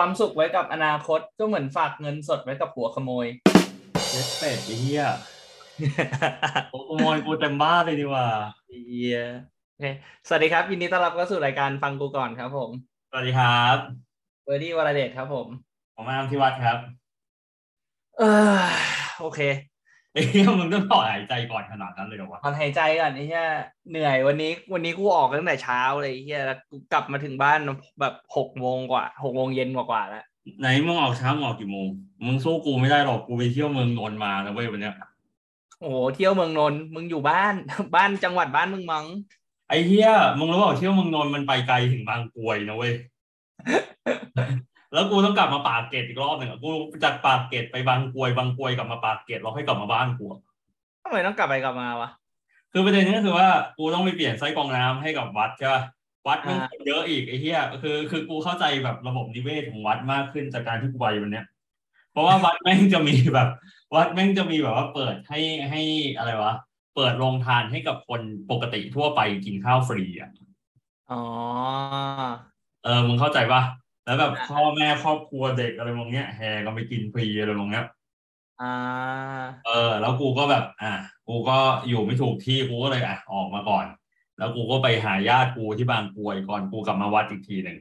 ความสุขไว้กับอนาคตก็เหมือนฝากเงินสดไว้กับหัวขโมยเย็ดเป็ดไอ้เหี้ยโอ้ขโมยกูเต็มบ้านเลยดีกว่าเฮียโอเคสวัสดีครับยินดีต้อนรับเข้าสู่รายการฟังกูก่อนครับผม สวัสดีครับเบอร์ดี้วรเดชครับผม ผมอามที่วัดครับ เออโอเค ไอ้เหี้ยมึงต้องถอนหายใจก่อนขนาดนั้นเลยเหรอวะถอนหายใจก่อนไอ้เหี้ยเหนื่อยวันนี้ วันนี้กูออกตั้งแต่เช้าเลยไอ้เหี้ยแล้วกูกลับมาถึงบ้านแบบหกโมงกว่าหกโมงเย็นกว่าๆแล้วไหนมึงออกเช้ามึงออกกี่โมงมึงสู้กูไม่ได้หรอกกูไปเที่ยวเมืองนนท์มานะเว้ยวันเนี้ยโอ้โหเที่ยวเมืองนนท์มึงอยู่บ้าน บ้านจังหวัดบ้านมึงมั้งไอ้เหี้ยมึงรู้เปล่าเที่ยวเมืองนนท์มันไปไกลถึงบางกรวยนะเว้ย แล้วกูต้องกลับมาปากเกร็ดอีกรอบหนึ่งอะกูจากปากเกร็ดไปบางกรวยบางกรวยกลับมาปากเกร็ดเราให้กลับมาบ้านกูอะทำไมต้องกลับไปกลับมาวะคือประเด็นนี้ก็คือว่ากูต้องไปเปลี่ยนไส้กรองน้ำให้กับวัดใช่ปะวัดมันอ่าเยอะอีกไอ้เหี้ยคือ คือกูเข้าใจแบบระบบนิเวศของวัดมากขึ้นจากการที่กูไปวันเนี้ยเพราะว่าวัดแม่งจะมีแบบ วัดแม่งจะมีแบบว่าเปิดให้ให้อะไรวะเปิดโรงทานให้กับคนปกติทั่วไปกินข้าวฟรีอะอ๋อเออมึงเข้าใจปะ แล้วแบบอ่าพ่อแม่ครอบครัวเด็กอะไรมองเนี้ยแห่กันไปกินฟรีอะไรมองเนี้ยอ่า เออ แล้วกูก็แบบ อะกูก็อยู่ไม่ถูกที่กูก็เลยอะออกมาก่อน แล้วกูก็ไปหาญาติกูที่บางกรวยก่อนกูกลับมาวัดอีกทีหนึ่ง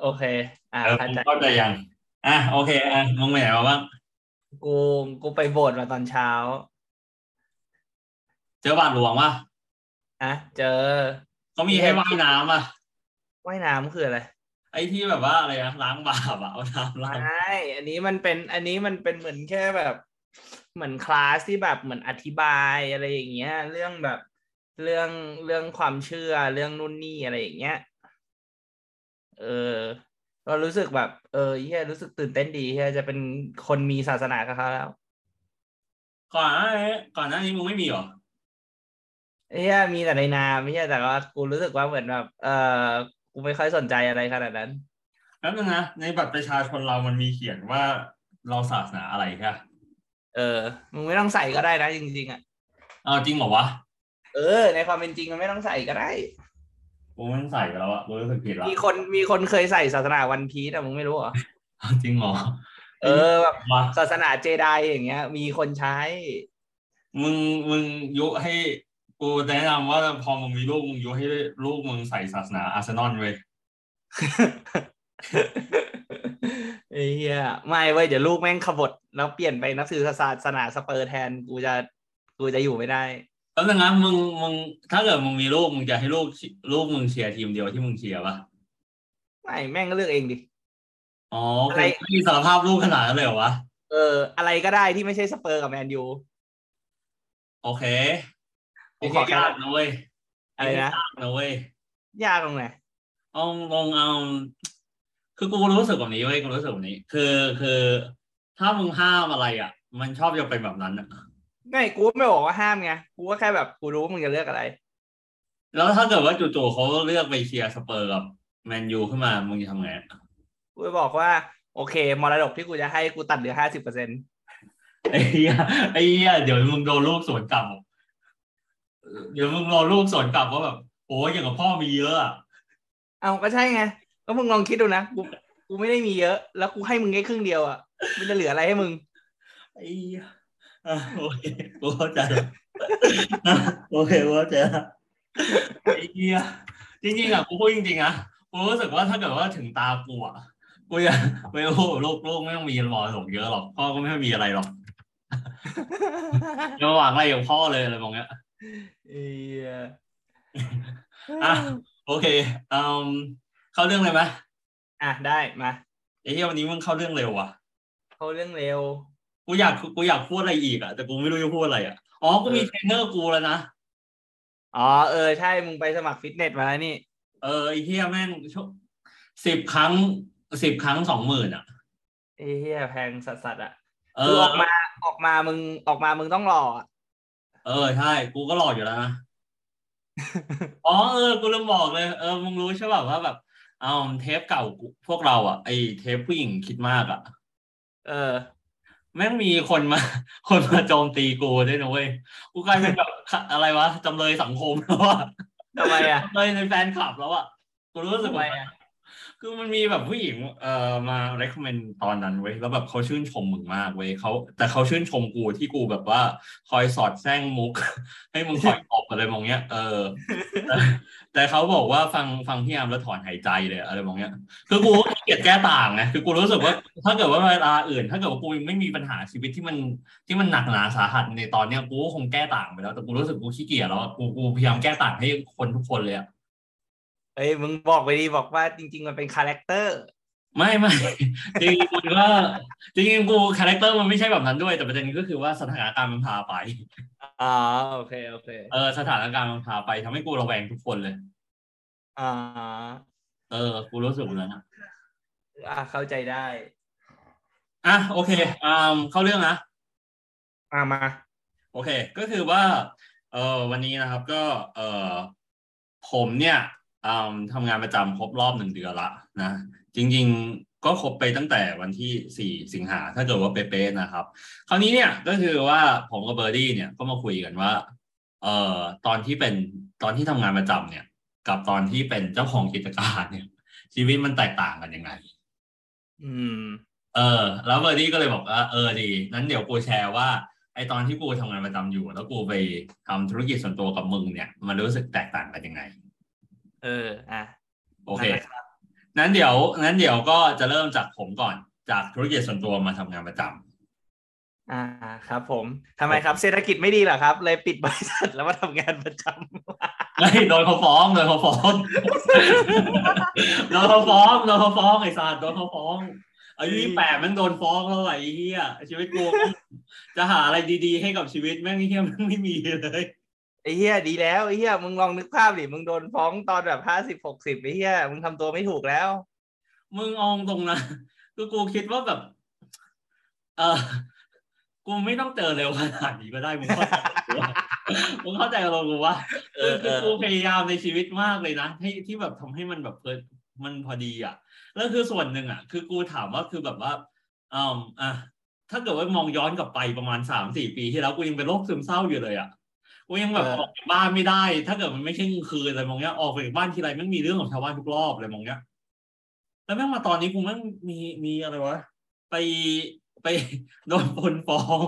โอเค อ่าเออเข้ามึงใจเข้าใจยังอะโอเคอะมึงไปไหนมาบ้างกูกูไปโบสถ์มาตอนเช้า เจอบาทหลวงปะอะเจอเขามีให้ว่ายน้ำอะ ว่ายน้ำคืออะไร ไอ้ที่แบบว่าอะไรนะล้างบาปอะเอาน้ำล้าง ไม่อันนี้มันเป็นอันนี้มันเป็นเหมือนแค่แบบ เหมือนคลาสที่แบบเหมือนอธิบายอะไรอย่างเงี้ย เรื่องแบบเรื่องเรื่องความเชื่อเรื่องนู่นนี่อะไรอย่างเงี้ย เออก็รู้สึกแบบ เออเฮียรู้สึกตื่นเต้นดีเฮียจะเป็นคนมีศาสนากับเขาแล้ว ก่อนหน้านี้ก่อนหน้านี้มึงไม่มีเหรอเฮียมีแต่ในนามเฮียแต่ว่ากูรู้สึกว่าเหมือนแบบ เออ กูไม่ค่อยสนใจอะไรขนาดนั้นแล้วนึงนะในบัตรประชาชนเรามันมีเขียนว่าเราศาสนาอะไรแค่เออ มึงไม่ต้องใส่ก็ได้นะจริงๆอะเอาจริงเหรอวะ เออ ในความเป็นจริงมันไม่ต้องใส่ก็ได้กูไม่ใส่ไปแล้วอะกูรู้สึกผิดแล้วมีคนมีคนเคยใส่ศาสนาวันพีแต่มึงไม่รู้เหรอเอาจริงเหรอเออแบบวะศาสนาเจไดอย่างเงี้ย มีคนใช้ มึงมึงยุให้ กูแนะนำว่าพอมึงมีลูกมึงยุให้ลูกมึงใส่ศาสนาอาร์เซนอลเว้ยไอ้เหี้ยไม่เว้ยเดี๋ยวลูกแม่งขบฏแล้วเปลี่ยนไปนับถือศาสนาสเปอร์แทนกูจะกูจะอยู่ไม่ได้แล้วนึงนะมึงมึงถ้าเกิดมึงมีลูกมึงจะให้ลูกลูกมึงเชียร์ทีมเดียวที่มึงเชียร์ปะไม่แม่งก็เลือกเองดิอ๋ออะไรคือไม่มีสารภาพลูกขนาดนั้นเลยเหรอวะเออ อะไรก็ได้ที่ไม่ใช่สเปอร์กับแมนยูโอเค โอเคขอยากนะเว้ยอะไรนะยากนะเว้ยยากตรงไหนเอาลงเอา คือกูรู้สึกแบบนี้เว้ยกูรู้สึกแบบนี้ คือคือถ้ามึงห้ามอะไรอะ มันชอบจะเป็นแบบนั้นอะไม่กูไม่บอกว่าห้ามไงกูก็แค่แบบกูรู้ว่ามึงจะเลือกอะไร แล้วถ้าเกิดว่าจู่ๆเขาเลือกไปเชียร์สเปอร์กับแมนยูขึ้นมามึงจะทำไงอะกูจะบอกว่า โอเค มรดกที่กูจะให้กูตัดเหลือห้าสิบเปอร์เซ็นต์ไอ้เหี้ยไอ้เหี้ยเดี๋ยวมึงโดนลูกสวนกลับ เดี๋ยวมึงโดนลูกสวนกลับว่าแบบโอ้ยอย่างกับพ่อมีเยอะอะเอาก็ใช่ไงก็มึงลองคิดดูนะกูกูไม่ได้มีเยอะ แล้วกูให้มึงแค่ครึ่งเดียวอะมันจะเหลืออะไรให้มึงไอ้เหี้ยอะโอเคกูเข้าใจแล้วอะโอเคกูเข้าใจแล้วไอ้เหี้ยจริงๆอะกูพูดจริงๆอะกูรู้สึกว่าถ้าเกิดว่าถึงตากูอะกูอยากไม่รู้ลูกลูกไม่ต้องมีมรดกเยอะหรอกพ่อก็ไม่มีอะไรหรอกจะมาหวังอะไรกับพ่อเลยอะไรมองเงี้ยเอียอะโอเคอืมเข้าเรื่องเลยไหมอะได้มาไอ้เหี้ยวันนี้มึงเข้าเรื่องเร็วว่ะ เข้าเรื่องเร็ว กูอยากกูอยากพูดอะไรอีกอะแต่กูไม่รู้จะพูดอะไรอะอ๋อกูมีเทรนเนอร์กูแล้วนะอ๋อเออใช่มึงไปสมัครฟิตเนสมาแล้วนี่ เออไอ้เหี้ยแม่งสิบครั้งสิบครั้งสองหมื่นอะเอ้เฮียแพงสัสๆอะเอคืออออกมาออกมามึงออกมามึงต้องรออะ เออใช่ กูก็รออยู่แล้วนะอ๋อเออ กูลืมบอกเลย เออ มึงรู้ใช่ป่ะว่าแบบ เอาเทปเก่ากูพวกเราอะไอเทปผู้หญิงคิดมากอะ เออ แม่งมีคนมา คนมาโจมตีกูด้วยนะเว้ย กูกลายเป็นแบบอะไรวะจำเลยสังคมแล้วอะทำไมอะจำเลยในแฟนคลับแล้วอะ กูรู้สึกทำไมว่าอะ คือมันมีแบบผู้หญิงเอ่อมา recommend ตอนนั้นเว้ยแล้วแบบเขาชื่นชมมึงมากเว้ยเขาแต่เขาชื่นชมกูที่กูแบบว่า คอยสอดแซงมุก ให้มึงคอยตอบอะไรมองเนี้ย เออ แต่เขาบอกว่าฟังฟังพี่ยามแล้วถอนหายใจเลยอะไรมองเนี้ย คือกูขี้เกียจแก้ต่างไงคือกูรู้สึกว่า ถ้าเกิดว่าเวลาอื่น ถ้าเกิดว่ากูยังไม่มีปัญหาชีวิตที่มันที่มันหนักหนาสาหัสในตอนเนี้ยกูก็คงแก้ต่างไปแล้วแต่กูรู้สึกกูขี้เกียจแล้วกูกูพยายามแก้ต่างให้คนทุกคนเลยอะ เอ้ยมึงบอกไปดีบอกว่าจริง ๆ มันเป็นคาแรคเตอร์ไม่ไม่จริงๆกูว่าจริงๆกูคาแรคเตอร์มันไม่ใช่แบบนั้นด้วย แต่ประเด็นก็คือว่าสถานการณ์มันพาไปอ๋อโอเคโอเคเออสถานการณ์มันพาไปทำให้กูระแวงทุกคนเลยอ่าเออ กูรู้สึกแบบนั้นอะอ่าเข้าใจได้อะโอเคอ่าเข้าเรื่องนะอ่ามา โอเค ก็คือว่า เออวันนี้นะครับ ก็ เออผมเนี่ยอืม ทำงานประจำครบรอบหนึ่งเดือนละนะ จริง ๆก็ครบไปตั้งแต่วันที่สี่สิงหาถ้าเกิดว่าเป๊ะๆนะครับ คราวนี้เนี่ยก็คือว่าผมกับเบอร์ดี้เนี่ยก็มาคุยกันว่าเอ่อตอนที่เป็นตอนที่ทำงานประจำเนี่ย กับตอนที่เป็นเจ้าของกิจการเนี่ย ชีวิตมันแตกต่างกันยังไง อืม เออ แล้วเบอร์ดี้ก็เลยบอกว่าเออดีนั้นเดี๋ยวกูแชร์ว่าไอตอนที่กูทำงานประจำอยู่ แล้วกูไปทำธุรกิจส่วนตัวกับมึงเนี่ย มันรู้สึกแตกต่างกันยังไง เอออะโอเคนั่นแหละครับนั้นเดี๋ยวนั้นเดี๋ยวก็จะเริ่มจากผมก่อนจากธุรกิจส่วนตัวมาทำงานประจำอ่าครับ ผมทำไมครับเศรษฐกิจไม่ดีเหรอครับ เลยปิดบริษัทแล้วมาทำงานประจำเฮ้ยโดนเขาฟ้องโดนเขาฟ้องโดนเขาฟ้องโดนเขาฟ้องไอ้สารโดนเขาฟ้องอายุยี่แปดแม่งโดนฟ้องแล้วไอ้เหี้ยชีวิตกูจะหาอะไรดี ๆ ให้กับชีวิตแม่งเหี้ยแม่งไม่มีเลย ไอ้เหี้ยดีแล้วไอ้เหี้ยมึงลองนึกภาพดิมึงโดนฟ้องตอนแบบห้าสิบหกสิบไอ้เหี้ยมึงทำตัวไม่ถูกแล้ว มึงเอองตรงนะคือกูคิดว่าแบบ เออกูไม่ต้องเจอเร็วขนาดนี้ก็ได้มึงเข้าใจกูว่ามึงเข้าใจเรากูว่าเอคืออคือเออกูพยายามในชีวิตมากเลยนะที่ที่แบบทำให้มันแบบเพลินมันพอดีอะแล้วคือส่วนหนึ่งอะ คือกูถามว่าคือแบบว่าอ่าอะถ้าเกิดว่ามองย้อนกลับไปประมาณสามสี่ปีที่แล้วกูยังเป็นโรคซึมเศร้าอยู่เลยอะ กูยังแบบออกจากบ้านไม่ได้ ถ้าเกิดมันไม่ใช่กลางคืนอะไรมองเงี้ยออกไปจากบ้านทีไรแม่งมีเรื่องของชาวบ้านทุกรอบเลยมองเงี้ยแล้วแม่งมาตอนนี้กูแม่งมีมีอะไรวะไปไปโดนคนฟ้อง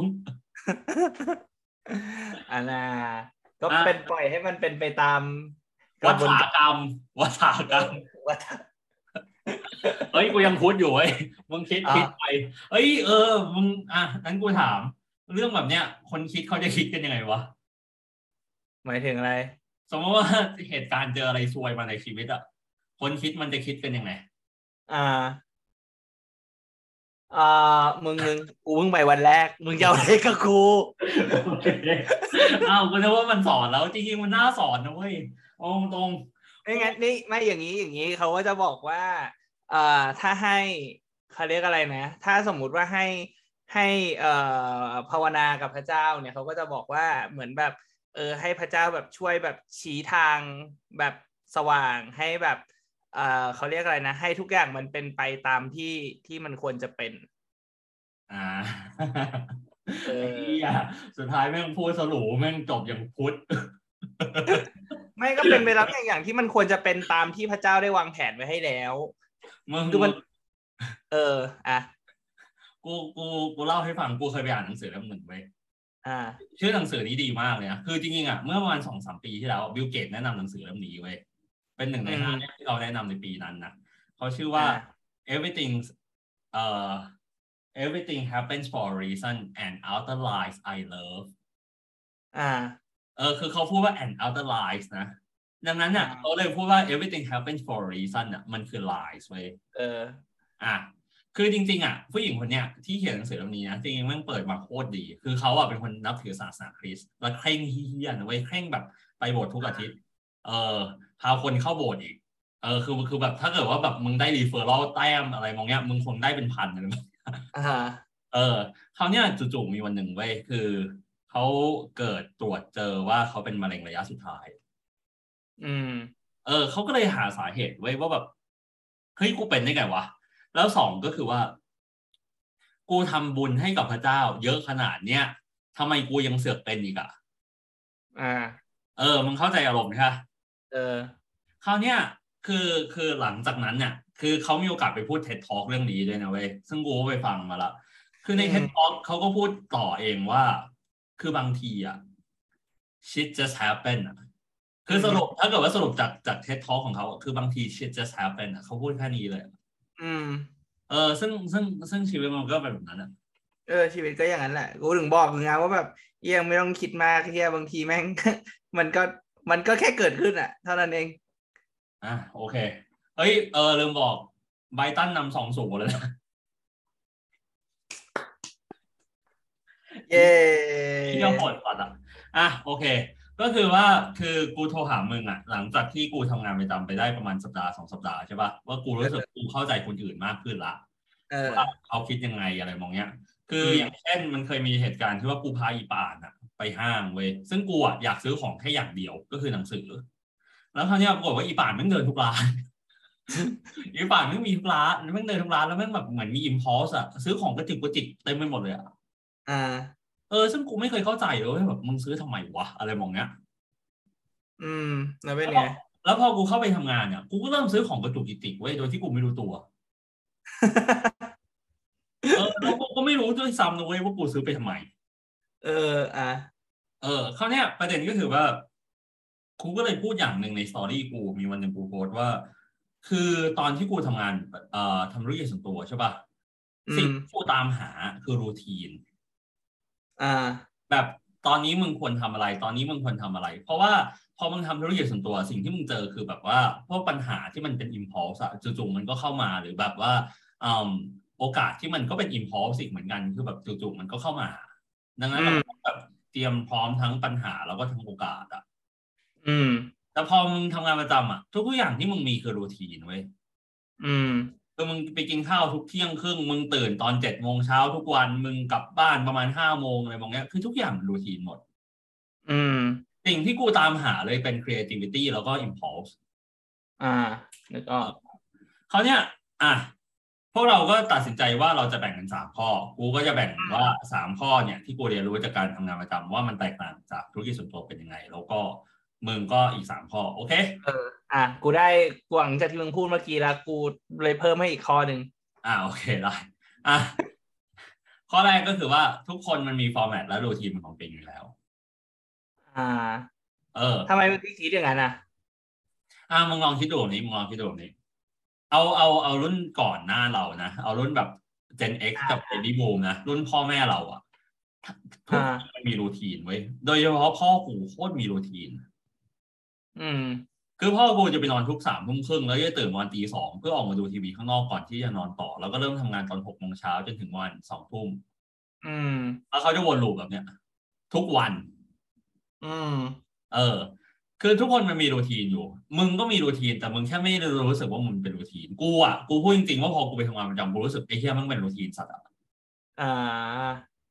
อันน่ะก็อะเป็นปล่อยให้มันเป็นไปตามกวัระบวนฏากรรมวัฏากรรมวัฏเอ้ยกูยังพูดอยู่เว้ยมึงคิดอะคิดไปเอ้ยเออมึงอะนั้นกูถาม เรื่องแบบเนี้ย คนคิดเขาจะคิดกันยังไงวะ หมายถึงอะไร สมมติว่าเหตุการณ์เจออะไรซวยมาในชีวิตอะคนคิดมันจะคิดกันยังไงอ่าอ่ามึงมึงกูเพิ่งไปวันแรก มึงจะเอาอะไรกับกูอ้าวกูนึกว่ามันสอนแล้วจริงๆมันน่าสอนนะเว้ยเอาตรงไม่งั้นนี่ไม่อย่างนี้อย่างนี้เขาก็จะบอกว่าเอ่อถ้าให้เขาเรียกอะไรนะ ถ้าสมมุติว่าให้ให้เอ่อภาวนากับพระเจ้าเนี่ยเขาก็จะบอกว่าเหมือนแบบ เออให้พระเจ้าแบบช่วยแบบชี้ทางแบบสว่างให้แบบเอ่อเขาเรียกอะไรนะ ให้ทุกอย่างมันเป็นไปตามที่ที่มันควรจะเป็น อ่าเออไอ้เหี้ยสุดท้ายแม่งพูดสรุปแม่งจบอย่างพุทธไม่ก็เป็นไปตามอย่างอย่างที่มันควรจะเป็นตามที่พระเจ้าได้วางแผนไว้ให้แล้วมึงคือมัน เออ อะ กูกูกูเล่าให้ฟังกูเคยไปอ่านหนังสือเล่มหนึ่งไว้ยอ่า ชื่อหนังสือนี้ดีมากเลยนะคือจริงๆอะเมื่อประมาณสองสามปีที่แล้วบิลเกตแนะนำหนังสือเล่มนี้ไว้ยเป็นหนึ่งในอืมห้าเล่มที่เราแนะนำในปีนั้นนะเขาชื่อว่าอ่า everything เอ่อ everything happens for a reason and outer lies I love อ่าเออคือเขาพูดว่า and outer lies นะดังนั้นเนี่ยอ่าเขาเลยพูดว่า everything happens for a reason อะมันคือ lies เว้ยเอออะ คือจริง ๆอะผู้หญิงคนเนี้ยที่เขียนหนังสือเล่มนี้นะจริงๆแม่งเปิดมาโคตรดี คือเขาอะเป็นคนนับถือศาสนาคริสต์แล้วเคร่งเฮี้ยนนะเว้ยเคร่งแบบไปโบสถ์ทุกอาทิตย์ เออพาคนเข้าโบสถ์อีก เออคือคือแบบถ้าเกิดว่าแบบมึงได้ referral แต้มอะไรมองเนี้ยมึงคงได้เป็นพันเลยอ่าเออเขาวเนี้ยจู่ๆมีวันหนึ่งเว้ยคือเขาเกิดตรวจเจอว่าเขาเป็นมะเร็งระยะสุดท้าย อืม เออเขาก็เลยหาสาเหตุไว้ยว่าแบบเฮ้ยกูเป็นได้ไงวะ แล้วสองก็คือว่า กูทำบุญให้กับพระเจ้า เยอะขนาดเนี้ยทำไมกูยังเสือกเป็นอีกอะอ่า เออมึงเข้าใจอารมณ์ใช่ปะเออคราวเนี้ยคือคือหลังจากนั้นเนี่ยคือเขามีโอกาสไปพูดเท็ d ท a l k เรื่องนี้ด้วยนะเว้ยซึ่งกูก็ไปฟังมาละคือในเท็ d ท a l k เขาก็พูดต่อเองว่า คือบางทีอะ shit just happen อะคือสรุปถ้าเกิดว่าสรุปจากจากเท็ d ท a l k ของเขาคือบางที shit just happen อะเขาพูดแค่นี้เลย อืม เออซึ่งซึ่งซึ่งชีวิตมันก็เป็นแบบนั้นอะเออชีวิตก็อย่างนั้นแหละกูถึงบอกไงว่าแบบเอียงไม่ต้องคิดมากเฮียบางทีแม่ง มันก็มันก็แค่เกิดขึ้นอะ เท่านั้นเอง อะโอเคเฮ้ยเออลืมบอกไบตันนำสองศูนย์เลยนะเย้ที่เราโหดก่อนอะอะโอเค ก็คือว่าคือกูโทรหามึงอะ หลังจากที่กูทำงานประจำไปได้ประมาณสัปดาห์สองสัปดาห์ใช่ป่ะว่ากูรู้สึกกูเข้าใจคนอื่นมากขึ้นละเออว่าเขาคิดยังไงอะไรมองเนี้ย คืออืมอย่างเช่นมันเคยมีเหตุการณ์ที่ว่ากูพาอีป่านอะ ไปห้างเว้ยซึ่งกูอะอยากซื้อของแค่อย่างเดียวก็คือหนังสือ แล้วคราวเนี้ยปรากฏว่าอีป่านแม่งเดินทุกร้านอีป่านแม่งมีทุกร้านแม่งเดินทุกร้านแล้วแม่งแบบเหมือนมีอิมพอสอะซื้อของกระจิกกระจิกเต็มไปหมดเลยอะอ่า เออ ซึ่งกูไม่เคยเข้าใจเลยว่าแบบมึงซื้อทำไมวะอะไรมองเนี้ย อืมแล้วเป็นไงแล้วพอกูเข้าไปทำงานเนี่ยกูก็เริ่มซื้อของกระจุกกระจิกเว้ยโดยที่กูไม่รู้ตัวเออแล้วกูก็ไม่รู้ด้วยซ้ำนะเว้ยว่ากูซื้อไปทำไม เอออะเออคราวเนี้ยประเด็นก็คือว่ากูก็เลยพูดอย่างหนึ่งในสตอรี่กูมีวันหนึ่งกูโพสต์ว่า คือตอนที่กูทำงานเอ่อทำธุรกิจส่วนตัวใช่ป่ะอืมสิ่งที่กูตามหาคือรูทีน อ่า แบบตอนนี้มึงควรทำอะไร ตอนนี้มึงควรทำอะไร เพราะว่าพอมึงทำธุรกิจส่วนตัวสิ่งที่มึงเจอคือแบบว่าพวกปัญหาที่มันเป็น impulse อะจู่ๆมันก็เข้ามาหรือแบบว่าอืมโอกาสที่มันก็เป็น impulse อีกเหมือนกันคือแบบจู่ๆมันก็เข้ามา ดังนั้นเราอืมต้องแบบเตรียมพร้อมทั้งปัญหาแล้วก็ทั้งโอกาสอะอืมแต่พอมึงทำงานประจำอะทุกๆอย่างที่มึงมีคือรูทีนเว้ยอืม คือมึงไปกินข้าวทุกเที่ยงครึ่งมึงตื่นตอนเจ็ดโมงเช้าทุกวันมึงกลับบ้านประมาณห้าโมงอะไรมองเงี้ยคือทุกอย่างมันรูทีนหมด อืมสิ่งที่กูตามหาเลยเป็น creativity แล้วก็ impulse อ่านึกออกเขาวเนี่ย อะพวกเราก็ตัดสินใจว่าเราจะแบ่งเป็นสามข้อ กูก็จะแบ่งว่าสามข้อเนี่ยที่กูเรียนรู้จากการทำงานประจำว่ามันแตกต่างจากธุรกิจส่วนตัวเป็นยังไง แล้วก็ มึงก็อีกสามข้อ โอเค เออ อะ กูได้กวางจากที่มึงพูดเมื่อกี้แล้วกูเลยเพิ่มให้อีกข้อหนึ่งอ่าโอเคได้อะข้อแรกก็คือว่าทุกคนมันมีฟอร์แมตและรูทีนของตัวเองอยู่แล้ว อ่า เออทำไมมึงถึงคิดอย่างนั้นอะอะมึงลองคิดดูแบบนี้มึงลองคิดดูแบบนี้ เอาเอาเอารุ่นก่อนหน้าเรานะ เอารุ่นแบบ Gen X กับ Baby Boom นะ รุ่นพ่อแม่เราอะทุกคนมันมีรูทีนไว้ยโดยเฉพาะพ่อกูโคตรมีรูทีน อืม คือพ่อกูจะไปนอนทุกสามทุ่มครึ่งแล้วจะตื่นวันตีสองเพื่อออกมาดูทีวีข้างนอกก่อนที่จะนอนต่อ แล้วก็เริ่มทำงานตอนหกโมงเช้าจนถึงวันสองทุ่มอืม แล้วเขาจะวนลูปแบบเนี้ย ทุกวัน อืม เออ คือทุกคนมันมีรูทีนอยู่ มึงก็มีรูทีนแต่มึงแค่ไม่ได้รู้สึกว่ามึงเป็นรูทีน กูอะ กูพูดจริงๆว่าพอกูไปทำงานประจำกูรู้สึกไอ้เหี้ยมันเป็นรูทีนสัตว์อะอ่า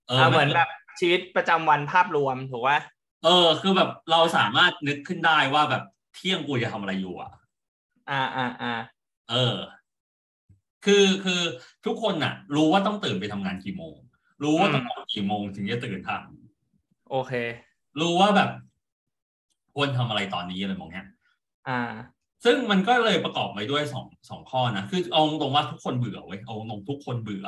เออ่าอเหมือนแบบชีวิตประจำวันภาพรวมถูกป่ะ เออ คือแบบเราสามารถนึกขึ้นได้ว่าแบบเที่ยงกูจะทำอะไรอยู่อะ อ่าอ่าอ่าเออ คือคือทุกคนน่ะ รู้ว่าต้องตื่นไปทำงานกี่โมง รู้ว่าต้องนอนกี่โมงถึงจะตื่นทันโอเค รู้ว่าแบบ ควรทำอะไรตอนนี้อะไรมองเนี้ยอ่า ซึ่งมันก็เลยประกอบไปด้วยสองสองข้อนะคือเอาตรงๆว่าทุกคนเบื่อเว้ยเอาตรงๆทุกคนเบื่อ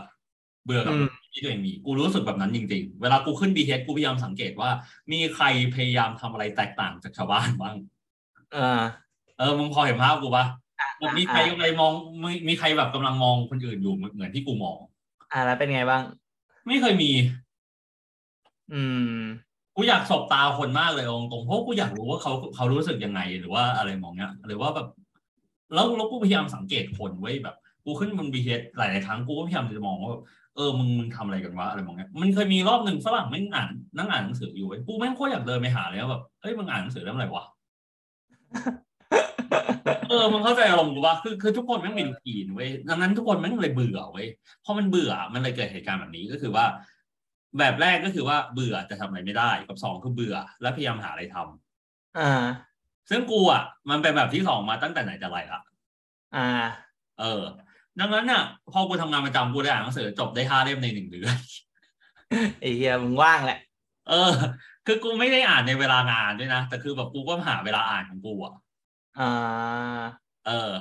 เบื่อกับอืมที่ตัวเองมีกูรู้สึกแบบนั้นจริง ๆ เวลากูขึ้น BTS กูพยายามสังเกตว่า มีใครพยายามทำอะไรแตกต่างจากชาวบ้านบ้างอ่าเออมึงพอเห็นภาพกูปะแบบมีใครอ่าอะไรมองมีมีใครแบบกำลังมองคนอื่นอยู่เหมือนเหมือนที่กูมอง อ่าแล้วเป็นไงบ้าง ไม่เคยมี อืมกูอยากสบตาคนมากเลยเอาตรงๆเพราะกูอยากรู้ว่าเขาเขารู้สึกยังไงหรือว่าอะไรมองเนี้ยหรือว่าแบบ แล้วแล้วกูพยายามสังเกตคนไว้ยแบบ กูขึ้นบนบีเหลายๆครั้งกูก็พยายามจะมองว่า เออมึงมึงทำอะไรกันวะอะไรมองเนี้ยมันเคยมีรอบหนึ่งฝรั่งแม่งอ่านนั่งอ่านหนังสืออยู่เว้ยกูแม่งโคตรอยากเดินไปหาเลยว่าแบบเฮ้ยมึงอ่านหนังสือเรื่องอะไรวะเออมึงเข้าใจอารมณ์กูปะคือคือทุกคนแม่งมีรูทีนเว้ยดังนั้นทุกคนแม่งเลยเบื่อเว้ยพอมันเบื่อมันเลยเกิดเหตุการณ์แบบนี้ก็คือว่า แบบแรกก็คือว่าเบื่อจะทำอะไรไม่ได้กับสองคือเบื่อ และพยายามหาอะไรทำอ่า ซึ่งกูอะมันเป็นแบบที่สองมาตั้งแต่ไหนแต่ไรละอ่า เออ ดังนั้นน่ะ พอกูทำงานประจำกูได้อ่านหนังสือจบได้ห้าเล่มในหนึ่งเดือนไอ้เหี้ยมึงว่างแหละ เออ คือกูไม่ได้อ่านในเวลางานด้วยนะ แต่คือแบบกูก็หาเวลาอ่านของกูอะอ่าเออ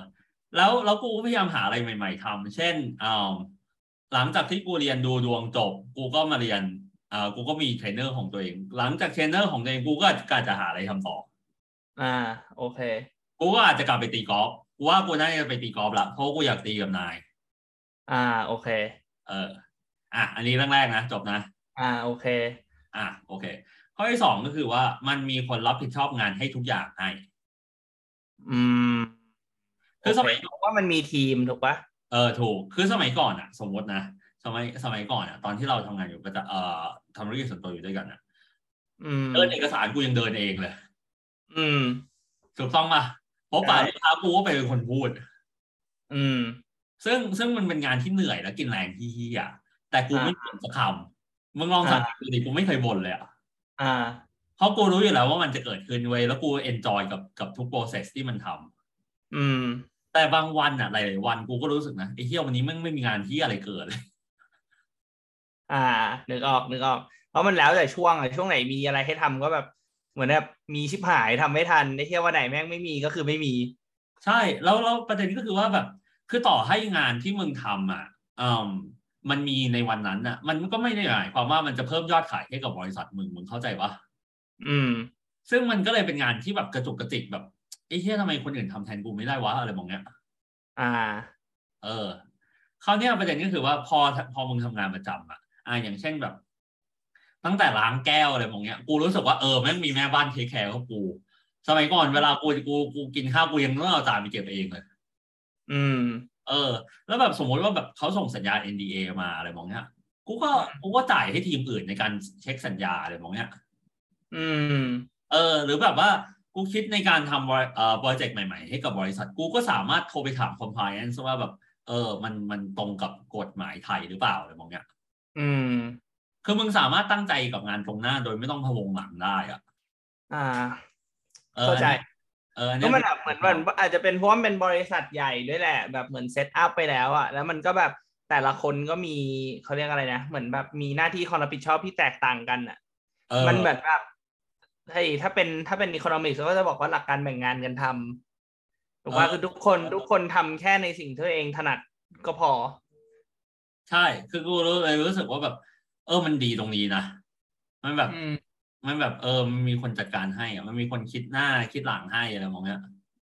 แล้วแล้วกูก็พยายามหาอะไรใหม่ ๆทำเช่นอ่าหลังจากที่กูเรียนดูดวงจบ กูก็มาเรียนอ่ากูก็มีเทรนเนอร์ของตัวเอง หลังจากเทรนเนอร์ของตัวเองกูก็กะจะหาอะไรทำต่ออ่า โอเค กูก็อาจจะกลับไปตีกอล์ฟ กูว่ากูน่าจะไปตีกอล์ฟละเพราะกูอยากตีกับนาย อ่าโอเค เออ อะอันนี้เรื่องแรกนะจบนะ อ่าโอเค อะโอเค ข้อที่สองก็คือว่ามันมีคนรับผิดชอบงานให้ทุกอย่างให้ อืม คือสมัยเพราะว่ามันมีทีมถูกปะเออถูก คือสมัยก่อนอะสมมตินะสมัยสมัยก่อนอะตอนที่เราทำงานอยู่ก็จะเอ่อทำธุรกิจส่วนตัวอยู่ด้วยกันอะอืมเดินเอกสารกูยังเดินเองเลย อืมถูกต้องป่ะ เพราะป่าลูกค้ากูก็เป็นคนพูด อืม ซึ่งซึ่งมันเป็นงานที่เหนื่อยและกินแรงที่เหี้ยแต่กูไม่บ่นสักคำมึงลองสังเกตดูดิกูไม่เคยบ่นเลยอะอ่าเพราะกูรู้อยู่แล้วว่ามันจะเกิดขึ้นเว้ยแล้วกู enjoy กับกับทุก process ที่มันทำอืม แต่บางวันอะหลายๆวันกูก็รู้สึกนะไอ้เฮียวันนี้มันไม่มีงานที่อะไรเกิดเลยอ่านึกออกนึกออก เพราะมันแล้วแต่ช่วงอะช่วงไหนมีอะไรให้ทำก็แบบ เหมือนแบบมีชิบหายทำไม่ทันไอ้เที่ยวันไหนแม่งไม่มีก็คือไม่มี ใช่แล้วแล้วประเด็นก็คือว่าแบบ คือต่อให้งานที่มึงทำอะอืมมันมีในวันนั้นอะ มันก็ไม่ได้หมายความว่ามันจะเพิ่มยอดขายให้กับบริษัทมึงมึงเข้าใจปะอืม ซึ่งมันก็เลยเป็นงานที่แบบกระจุกกระจิกแบบไอ้เหี้ยทำไมคนอื่นทำแทนกูไม่ได้วะอะไรมองเนี้ย อ่า เออคราวเนี้ยประเด็นก็คือว่าพอพอมึงทำงานประจำอะอ่าอย่างเช่นแบบ ตั้งแต่ล้างแก้วอะไรมองเนี้ย กูรู้สึกว่าเออแม่งมีแม่บ้านเทคแคร์เขากู สมัยก่อนเวลากูกูกูกินข้าวกูยังต้องเอาจานไปเก็บเองเลย อืม เออ แล้วแบบสมมติว่าแบบเขาส่งสัญญา NDA มาอะไรมองเนี้ย กูก็กูก็จ่ายให้ทีมอื่นในการเช็คสัญญาอะไรมองเนี้ย อืม เออ หรือแบบว่ากูคิดในการทำบริเอ่อโปรเจกต์ใหม่ ๆ ให้กับบริษัท กูก็สามารถโทรไปถาม compliance ว่าแบบ เออ มันมันตรงกับกฎหมายไทยหรือเปล่าอะไรมองเนี้ย อืม คือมึงสามารถตั้งใจกับงานตรงหน้าโดยไม่ต้องพะวงหลังได้อะอ่าเออเข้าใจเออก็เยมันแบบเหมือนมันอาจจะเป็นเพราะว่ามันเป็นบริษัทใหญ่ด้วยแหละ แบบเหมือน set up ไปแล้วอะแล้วมันก็แบบแต่ละคนก็มีเขาเรียกอะไรนะเหมือนแบบมีหน้าที่ความรับผิดชอบที่แตกต่างกันอะเออมันเหมือนแบบเฮ้ยถ้าเป็นถ้าเป็นอีโคโนมิกส์ก็จะบอกว่าหลักการแบ่งงานกันทำถูกว่าคือทุกคนทุกคนทำแค่ในสิ่งที่ตัวเองถนัดก็พอ ใช่ คือกูรู้เลยรู้สึกว่าแบบเออมันดีตรงนี้นะมันแบบอืมมันแบบเออมันมีคนจัดการให้อะมันมีคนคิดหน้าคิดหลังให้อะไรมองเนี้ย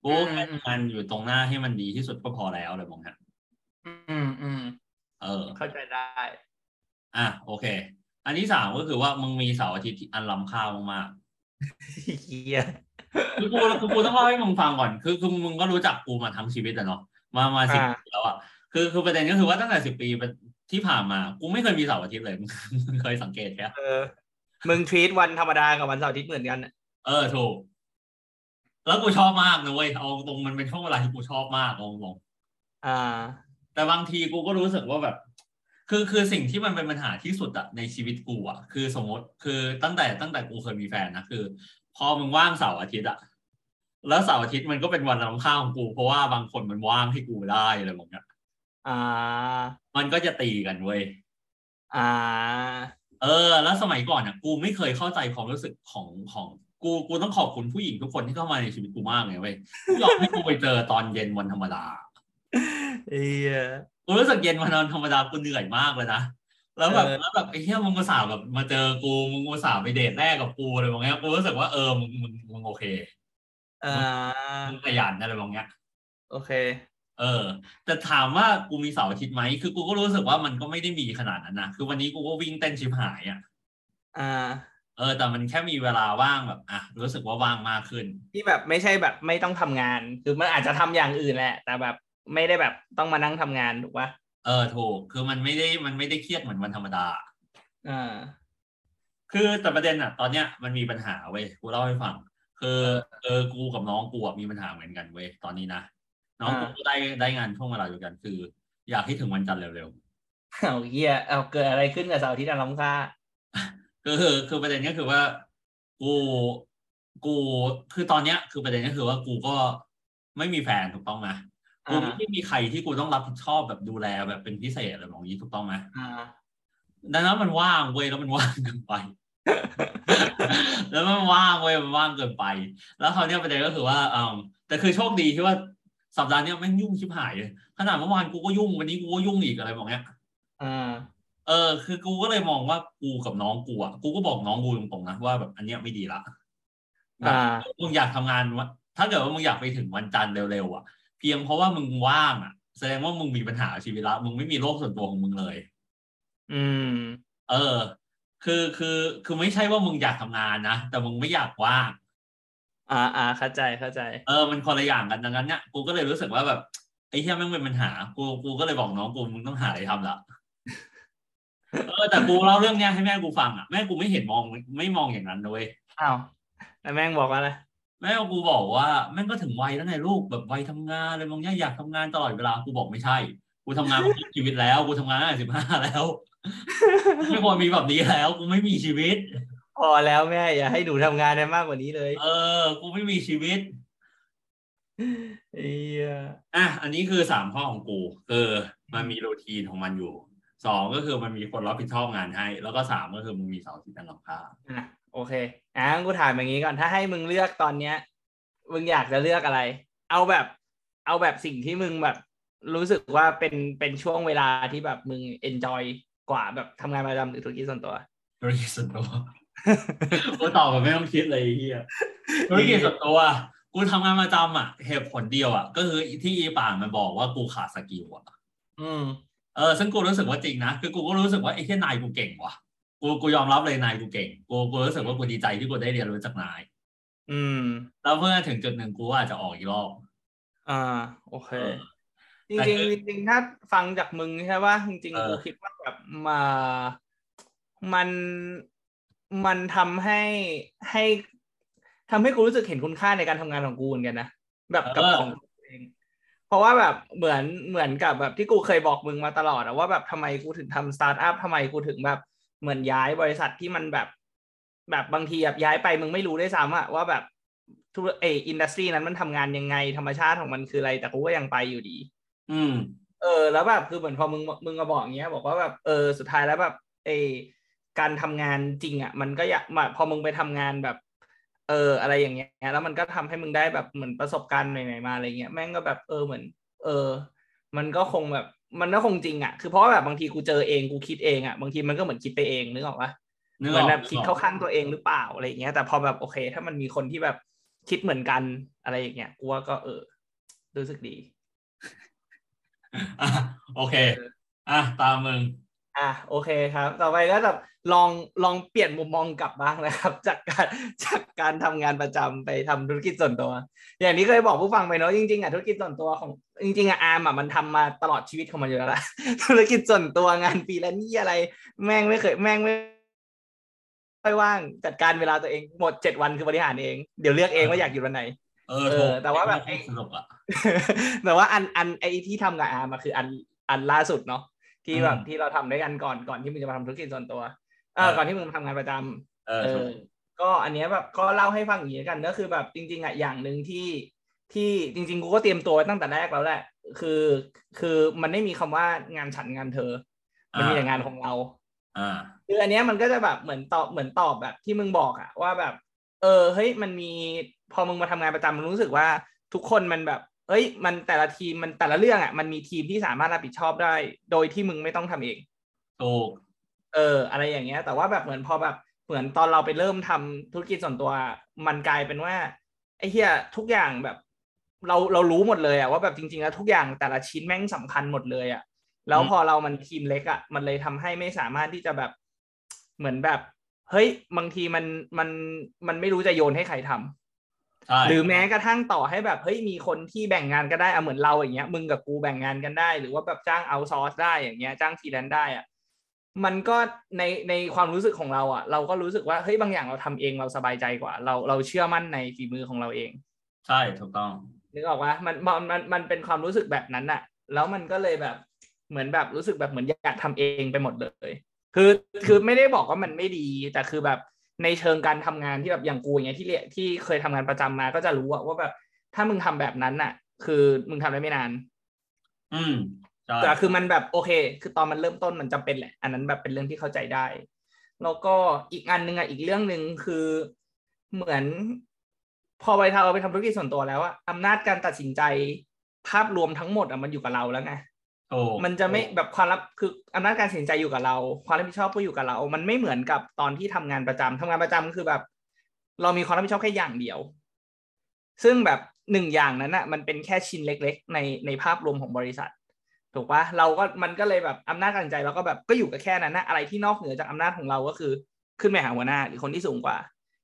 กูอืมแค่ทำงานอยู่ตรงหน้าให้มันดีที่สุดก็พอแล้วอะไรมองเนี้ยอืมอืมเออ เข้าใจได้ อะโอเค อันที่สามก็คือว่ามึงมีเสาร์อาทิตย์ที่อันล้ำค่ามากเฮียๆคือกูคือกูต้องเล่าให้มึงฟังก่อนคือคือมึงก็รู้จักกูมาทั้งชีวิตอะเนาะมามาสิบปีแล้วอะคือคือประเด็นก็คือว่าตั้งแต่สิบปี ที่ผ่านมากูไม่เคยมีเสาร์อาทิตย์เลยมึงเคยสังเกตแค่เออมึงทวีตวันธรรมดากับวันเสาร์อาทิตย์เหมือนกันอะเออถูก แล้วกูชอบมากนะเว้ยเอาตรงมันเป็นช่วงเวลาที่กูชอบมากเอาตรงอ่า แต่บางทีกูก็รู้สึกว่าแบบ คือคือสิ่งที่มันเป็นปัญหาที่สุดอะในชีวิตกูอะคือสมมติคือตั้งแต่ตั้งแต่กูเคยมีแฟนนะคือ พอมึงว่างเสาร์อาทิตย์อะแล้วเสาร์อาทิตย์มันก็เป็นวันรำค่าของกู เพราะว่าบางคนมันว่างให้กูได้อะไรแบบเนี้ย อ่า มันก็จะตีกันเว้ยอ่า เออ แล้วสมัยก่อนอะกูไม่เคยเข้าใจความรู้สึกของของกูกูต้องขอบคุณผู้หญิงทุกคนที่เข้ามาในชีวิตกูมากเลยเว้ยที่ยอมให้กูไปเจอตอนเย็นวันธรรมดาเอียกูรู้สึกเย็นวันธรรมดากูเหนื่อยมากเลยนะแล้วแบบเออแล้วแบบไอ้เหี้ยมึงมาสาวแบบมาเจอกูมึงมาสาวไปเดทแรกกับกูอะไรแบบเนี้ยกูรู้สึกว่าเออมึงมึงมึงโอเคอ่ามึงขยันอะไรแบบเนี้ยโอเค เออ แต่ถามว่ากูมีเสาร์อาทิตย์ไหมคือกูก็รู้สึกว่ามันก็ไม่ได้มีขนาดนั้นนะคือวันนี้กูก็วิ่งเต้นชิบหายอะอ่า เออ แต่มันแค่มีเวลาว่างแบบ อะรู้สึกว่าว่างมากขึ้น ที่แบบไม่ใช่แบบไม่ต้องทำงาน คือมันอาจจะทำอย่างอื่นแหละ แต่แบบไม่ได้แบบต้องมานั่งทำงานถูกปะเออถูก คือมันไม่ได้มันไม่ได้เครียดเหมือนวันธรรมดาอ่าคือแต่ประเด็นอะ ตอนเนี้ยมันมีปัญหาเว้ยกูเล่าให้ฟัง คือเออกูกับน้องกูอะมีปัญหาเหมือนกันเว้ยตอนนี้นะ น้องกูอ่าก็ได้ได้งานช่วงเวลาเดียวกัน คือ อยากให้ถึงวันจันทร์เร็วเอาเฮียเอาเกิดอะไรขึ้นกับเสาร์อาทิตย์อันล้ำค่าๆคือคือคือประเด็นก็คือว่ากูกูคือตอนเนี้ย คือประเด็นก็คือว่ากูก็ไม่มีแฟนถูกต้องไหมกูไม่ได้มีใครที่กูต้องรับผิดชอบแบบดูแลแบบเป็นพิเศษอะไรแบบนี้ถูกต้องไหมอ่าดังนั้นมันว่างเว้ยแล้วมันว่างเกินไป แล้วมันว่างเว้ยมันว่างเกินไป แล้วคราวเนี้ยประเด็นก็คือว่าอืมแต่คือโชคดีที่ว่า สัปดาห์เนี้ยแม่งยุ่งชิบหายเลยขนาดเมื่อวานกูก็ยุ่งวันนี้กูก็ยุ่งอีกอะไรแบบเนี้ยอ่าเออ คือกูก็เลยมองว่ากูกับน้องกูอะกูก็บอกน้องกูตรงๆนะว่าแบบอันเนี้ยไม่ดีละแบบอ่ามึงอยากทำงานวะถ้าเกิดว่ามึงอยากไปถึงวันจันทร์เร็วๆอะ เพียงเพราะว่ามึงว่างอะ แสดงว่ามึงมีปัญหาชีวิตละมึงไม่มีโลกส่วนตัวของมึงเลย อืม เออ คือคือคือไม่ใช่ว่ามึงอยากทำงานนะแต่มึงไม่อยากว่าง อ่าอ่าเข้าใจเข้าใจเออมันคนละอย่างกันดังนั้นเนี่ยกูก็เลยรู้สึกว่าแบบไอ้เหี้ยแม่งเป็นปัญหา กูกูก็เลยบอกน้องกูมึงต้องหาอะไรทำละเออแต่กูเล่าเรื่องเนี้ยให้แม่กูฟังอะแม่กูไม่เห็นมองไม่มองอย่างนั้นเลยอ้าวแล้วแม่งบอกว่าอะไรแม่กูบอกว่าแม่งก็ถึงวัยแล้วไงลูกแบบวัยทำงานอะไรบางอย่างอยากทำงานตลอดเวลากูบอกไม่ใช่ กูทำงานมาครึ่งชีวิตแล้ว กูทำงานตั้งแต่สิบห้าแล้วไม่ควรมีแบบนี้แล้วกูไม่มีชีวิต พอแล้วแม่ อย่าให้หนูทำงานได้มากกว่านี้เลย เออ กูไม่มีชีวิตเอียอะอันนี้คือสามข้อของกูคือมันมีรูทีนของมันอยู่สองก็คือมันมีคนรับผิดชอบงานให้ แล้วก็สามก็คือมึงมีเสาร์อาที่ตั้งหลังคาอะโอเคอะงั้นกูถามอย่างนี้ก่อนถ้าให้มึงเลือกตอนเนี้ย มึงอยากจะเลือกอะไร เอาแบบ เอาแบบสิ่งที่มึงแบบ รู้สึกว่าเป็นเป็นช่วงเวลาที่แบบมึงเอนจอยกว่าแบบทำงานประจำหรือธุรกิจส่วนตัวธุรกิจส่วนตัว กูตอบแบบไม่ต้องคิดเลยไอ้เฮียธุรกิจส่วนตัวกูทำงานประจำอะเหตุผลเดียวอะ ก็คือที่อีป่างมันบอกว่ากูขาดสกิลอะ อืมเออซึ่งกูรู้สึกว่าจริงนะคือกูก็รู้สึกว่าไอ้ที่นายกูเก่งว่ะกูกูยอมรับเลยนายกูเก่งกูกูรู้สึกว่ากูดีใจที่กูได้เรียนรู้จากนาย อืม แล้วเมื่อถึงจุดหนึ่งกูอาจจะออกอีกรอบ อ่า โอเคเออจริงแต่จริงคือจริงๆถ้าฟังจากมึงใช่ป่ะจริงเอๆอกูคิดว่าแบบมา มัน มันทำให้ให้ทำให้กูรู้สึกเห็นคุณค่าในการทำงานของกูเหมือนกันนะแบบกับของตัวเองเพราะว่าแบบเหมือนเหมือนกับแบบที่กูเคยบอกมึงมาตลอดอะว่าแบบทำไมกูถึงทำสตาร์ทอัพทำไมกูถึงแบบเหมือนย้ายบริษัทที่มันแบบ แบบบางทีแบบย้ายไปมึงไม่รู้ได้วยซ้ำอะว่าแบบทุกเออินดัสทรีนั้นมันทำงานยังไงธรรมชาติของมันคืออะไร แต่กูก็ยังไปอยู่ดี อืม เออ แล้วแบบคือเหมือนพอมึงมึงมาบอกอย่างเงี้ย บอกว่าแบบเออสุดท้ายแล้วแบบเออ การทำงานจริงอะมันก็อยากมาพอมึงไปทำงานแบบ เอออะไรอย่างเงี้ย แล้วมันก็ทำให้มึงได้แบบเหมือนประสบการณ์ใหม่ๆมาอะไรเงี้ยแม่งก็แบบเออเหมือน เออ มันก็คงแบบมันก็คงจริงอะคือเพราะว่าแบบบางทีกูเจอเองกูคิดเองอะบางทีมันก็เหมือนคิดไปเองนึกออกปะนึกเหอมืออนกแบบคิดนึกอเข้าอกข้างตัวเองหรือเปล่าอะไรอย่างเงี้ย แต่พอแบบโอเค ถ้ามันมีคนที่แบบคิดเหมือนกันอะไรอย่างเงี้ยกูว่าก็เออ รู้สึกดีอะโอเค อะตามมึง อะโอเคครับ ต่อไปก็แบบลองลองเปลี่ยนมุมมองกลับบ้างนะครับ จากการจากการทำงานประจำไปทำธุรกิจส่วนตัว อย่างที่เคยบอกผู้ฟังไปเนาะจริงๆอะธุรกิจส่วนตัวของจริงๆอะอาร์มอะมันทำมาตลอดชีวิตของมันอยู่แล้วละธุรกิจส่วนตัวงานฟรีแลนซ์นี่อะไร แม่งไม่เคยแม่งไม่ค่อยว่างจัดการเวลาตัวเองหมดเจ็ดวันคือบริหารเองเดี๋ยวเลือกเองว่าอยากอยู่วันไหนเออเออถูกแต่ว่าแบบไอ้สนุกอะแต่ว่าอันอันไอที่ทำกับอาร์มอะคืออันอันล่าสุดเนาะ ที่แบบอืมที่เราทำด้วยกันก่อนก่อนที่มึงจะมาทำธุรกิจส่วนตัวเออเออก่อนที่มึงมาทำงานประจำเออเออถูกก็อันเนี้ยแบบก็เล่าให้ฟังอย่างนี้กันก็คือแบบจริง ๆอะอย่างหนึ่งที่ที่จริงๆกูก็เตรียมตัวไว้ตั้งแต่แรกแล้วแหละ คือ คือมันไม่มีคำว่างานฉันงานเธอ มันมีแต่งานของเราอ่าคืออันเนี้ยมันก็จะแบบเหมือนตอบเหมือนตอบแบบที่มึงบอกอะว่าแบบ เออเฮ้ยมันมีพอมึงมาทำงานประจำมึงรู้สึกว่าทุกคนมันแบบ เอ้ยมันแต่ละทีมมันแต่ละเรื่องอะมันมีทีมที่สามารถรับผิดชอบได้ โดยที่มึงไม่ต้องทำเองถูกเออ อะไรอย่างเงี้ย แต่ว่าแบบเหมือนพอแบบเหมือนตอนเราไปเริ่มทำธุรกิจส่วนตัว มันกลายเป็นว่าไอ้เหี้ยทุกอย่างแบบ เราเรารู้หมดเลยอะว่าแบบจริง ๆ แล้วทุกอย่างแต่ละชิ้นแม่งสำคัญหมดเลยอะแล้วพอเรามันทีมเล็กอะมันเลยทำให้ไม่สามารถที่จะแบบเหมือนแบบ เฮ้ยบางทีมันมันมันไม่รู้จะโยนให้ใครทำใช่ หรือแม้กระทั่งต่อให้แบบเฮ้ยมีคนที่แบ่งงานก็ได้อะเหมือนเราอย่างเงี้ยมึงกับกูแบ่งงานกันได้ หรือว่าแบบจ้าง outsource ได้อย่างเงี้ยจ้างฟรีแลนซ์ได้อะมันก็ในในความรู้สึกของเราอะเราก็รู้สึกว่าเฮ้ยบางอย่างเราทำเองเราสบายใจกว่า เราเราเชื่อมั่นในฝีมือของเราเอง ใช่ถูกต้องนึกออกว่ามันมันมันมันเป็นความรู้สึกแบบนั้นอะแล้วมันก็เลยแบบเหมือนแบบรู้สึกแบบเหมือนอยากทำเองไปหมดเลย คือคือไม่ได้บอกว่ามันไม่ดีแต่คือแบบ ในเชิงการทำงานที่แบบอย่างกูอย่างเงี้ยที่เรียที่เคยทำงานประจำมาก็จะรู้อะว่าแบบถ้ามึงทำแบบนั้นอะคือมึงทำได้ไม่นาน อืมใช่แต่คือมันแบบโอเค คือตอนมันเริ่มต้นมันจำเป็นแหละ อันนั้นแบบเป็นเรื่องที่เข้าใจได้ แล้วก็อีกอันหนึ่งอะอีกเรื่องหนึ่งคือเหมือน พอไปทำเอาไปทำธุรกิจส่วนตัวแล้วอะอำนาจการตัดสินใจภาพรวมทั้งหมดอะมันอยู่กับเราแล้วไงโอ้ มันจะไม่แบบความรับคืออำนาจการตัดสินใจอยู่กับเรา ความรับผิดชอบก็อยู่กับเรา มันไม่เหมือนกับตอนที่ทำงานประจำทำงานประจำคือแบบ เรามีความรับผิดชอบแค่อย่างเดียว ซึ่งแบบหนึ่งอย่างนั้นอะ มันเป็นแค่ชิ้นเล็ก ๆ ในในภาพรวมของบริษัท ถูกปะเราก็มันก็เลยแบบอำนาจการตัดสินใจเราก็แบบก็อยู่กับแค่นั้นนะอะไรที่นอกเหนือจากอำนาจของเราก็คือขึ้นไปหาหัวหน้าหรือคนที่สูงกว่า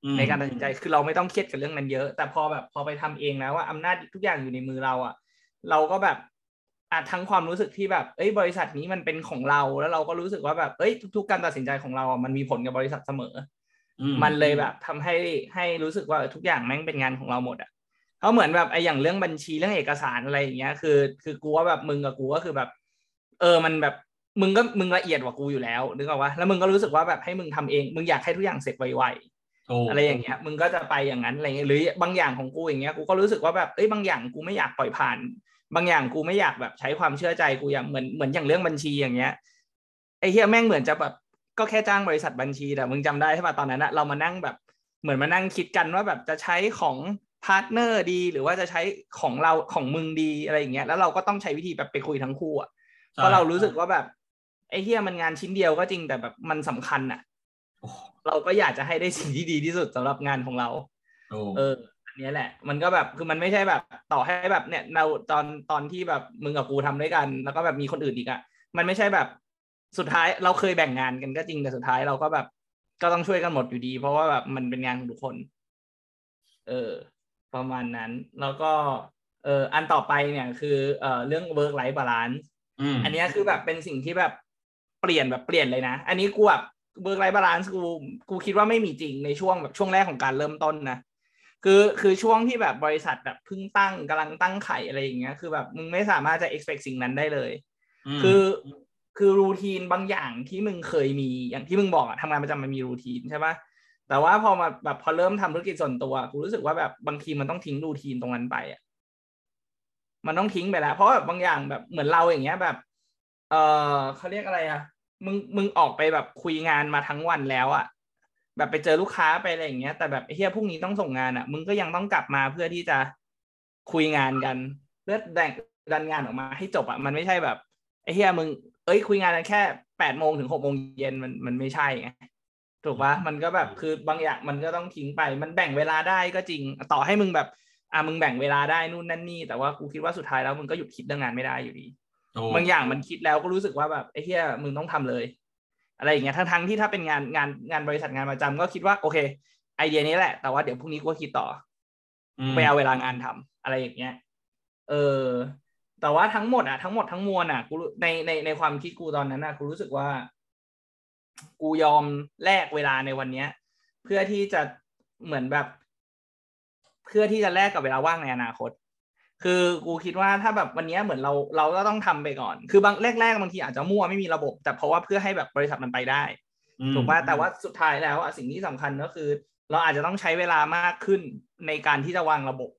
อืมในการตัดสินใจคือเราไม่ต้องเครียดกับเรื่องนั้นเยอะ แต่พอแบบพอไปทำเองนะว่าอำนาจทุกอย่างอยู่ในมือเราอะเราก็แบบ อาทั้งความรู้สึกที่แบบ เอ้ย บริษัทนี้มันเป็นของเรา แล้วเราก็รู้สึกว่าแบบ เอ้ย ทุกๆ การตัดสินใจของเราอะมันมีผลกับบริษัทเสมออืมันเลยแบบทำให้ให้รู้สึกว่าทุกอย่างแม่งเป็นงานของเราหมดอะเขาเหมือนแบบไอ้อย่างเรื่องบัญชีเรื่องเอกสารอะไรอย่างเงี้ย คือ คือกูว่าแบบมึงกับกูก็คือแบบ เออ มันแบบมึงก็มึงละเอียดกว่ากูอยู่แล้วนึกออกปะแล้วมึงก็รู้สึกว่าแบบให้มึงทำเอง มึงอยากให้ทุกอย่างเสร็จไวๆโอ้อะไรอย่างเงี้ย มึงก็จะไปอย่างนั้นอะไรเงี้ยหรือบางอย่างของกูอย่างเงี้ยกูก็รู้สึกว่าแบบเอ้ยบางอย่างกูไม่อยากปล่อยผ่าน บางอย่างกูไม่อยากแบบใช้ความเชื่อใจกูอย่างเหมือนเหมือนอย่างเรื่องบัญชีอย่างเงี้ยไอ้เหี้ยแม่งเหมือนจะแบบก็แค่จ้างบริษัทบัญชีแต่มึงจำได้ใช่ป่ะตอนนั้นอะเรามานั่งแบบเหมือนมานั่งคิดกันว่าแบบจะใช้ของ partner ดี หรือว่าจะใช้ของเราของมึงดีอะไรอย่างเงี้ยแล้วเราก็ต้องใช้วิธีแบบไปคุยทั้งคู่อะเพราะเรารู้สึกว่าแบบไอ้เหี้ยมันงานชิ้นเดียวก็จริงแต่แบบมันสำคัญอะโอ้เราก็อยากจะให้ได้สิ่งที่ดีที่สุดสำหรับงานของเราโอ้เอออั นเนี้ยแหละ มันก็แบบคือมันไม่ใช่แบบ ต่อให้แบบเนี่ยเราตอนตอนที่แบบมึงกับกูทำด้วยกัน แล้วก็แบบมีคนอื่นอีกอะมันไม่ใช่แบบสุดท้ายเราเคยแบ่งงานกันก็จริงแต่สุดท้ายเราก็แบบก็ต้องช่วยกันหมดอยู่ดี เพราะว่าแบบมันเป็นงานของทุกคน เออ ประมาณนั้น แล้วก็ เอออันต่อไปเนี่ย คือเอ่อเรื่อง work life balance อืมอันเนี้ยคือแบบเป็นสิ่งที่แบบเปลี่ยนแบบเปลี่ยนเลยนะ อันนี้กูแบบ work life balance กูกูคิดว่าไม่มีจริงในช่วงแบบช่วงแรกของการเริ่มต้นนะ คือคือช่วงที่แบบบริษัทแบบเพิ่งตั้งกำลังตั้งไข่อะไรอย่างเงี้ยคือแบบมึงไม่สามารถจะ expect สิ่งนั้นได้เลยมคือคือรูทีนบางอย่างที่มึงเคยมีอย่างที่มึงบอกอะทำงานประจำมันมีรูทีนใช่ปะแต่ว่าพอมาแบบพอเริ่มทำธุรกิจส่วนตัวกูรู้สึกว่าแบบบางทีมันต้องทิ้งรูทีนตรงนั้นไปอะมันต้องทิ้งไปแล้ว เพราะแบบบางอย่างแบบเหมือนเราอย่างเงี้ยแบบ เออเขาเรียกอะไรอะมึงมึงออกไปแบบคุยงานมาทั้งวันแล้วอะ แบบไปเจอลูกค้าไปอะไรอย่างเงี้ย แต่แบบไอ้เฮียพรุ่งนี้ต้องส่งงานอะมึงก็ยังต้องกลับมาเพื่อที่จะคุยงานกันเพื่อแบ่งดันงานออกมาให้จบอะมันไม่ใช่แบบไอ้เฮียมึง เอ้ยคุยงานกันแค่แปดโมงถึงหกโมงเย็นมันมันไม่ใช่ไงถูกปะมันก็แบบคือบางอย่างมันก็ต้องทิ้งไป มันแบ่งเวลาได้ก็จริง ต่อให้มึงแบบอะมึงแบ่งเวลาได้นู่นนั่นนี่แต่ว่ากูคิดว่าสุดท้ายแล้วมึงก็หยุดคิดเรื่องงานไม่ได้อยู่ดีโอ้บางอย่างมันคิดแล้วก็รู้สึกว่าแบบไอ้เหี้ยมึงต้องทำเลย อะไรอย่างเงี้ยทั้งทั้งๆที่ถ้าเป็นงานงานงานบริษัทงานประจำก็คิดว่าโอเค ไอเดียนี้แหละ แต่ว่าเดี๋ยวพรุ่งนี้กูก็คิดต่อมไปเอาเวลางานทำอะไรอย่างเงี้ย เออ แต่ว่าทั้งหมดอะทั้งหมดทั้งมวลอะกูรู้ในในในความคิดกูตอนนั้นอะกูรู้สึกว่า กูยอมแลกเวลาในวันเนี้ย เพื่อที่จะเหมือนแบบ เพื่อที่จะแลกกับเวลาว่างในอนาคต คือกูคิดว่าถ้าแบบวันเนี้ยเหมือนเราเราก็ต้องทำไปก่อน คือบางแรกๆบางทีอาจจะมั่วไม่มีระบบ แต่เพราะว่าเพื่อให้แบบบริษัทมันไปได้อืมถูกป่ะแต่ว่าสุดท้ายแล้วอะสิ่งที่สำคัญก็คือ เราอาจจะต้องใช้เวลามากขึ้นในการที่จะวางระบบ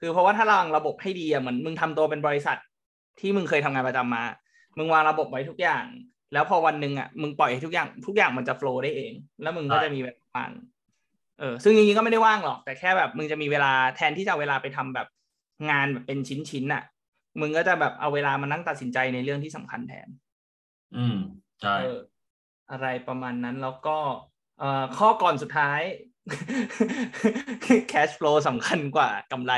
คือเพราะว่าถ้าเราวางระบบให้ดีอะเหมือนมึงทำตัวเป็นบริษัท ที่มึงเคยทำงานประจำมา มึงวางระบบไว้ทุกอย่าง แล้วพอวันหนึ่งอะมึงปล่อยให้ทุกอย่าง ทุกอย่างมันจะโฟล์ได้เอง แล้วมึงก็จะมีแบบว่างเออซึ่งจริงๆก็ไม่ได้ว่างหรอก แต่แค่แบบมึงจะมีเวลาแทนที่จะเอาเวลาไปทำแบบ งานแบบเป็นชิ้นๆน่ะ มึงก็จะแบบเอาเวลามานั่งตัดสินใจในเรื่องที่สำคัญแทน อืมใช่เอออะไรประมาณนั้นแล้วก็เอ่อข้อก่อนสุดท้าย cash flow สำคัญกว่ากำไร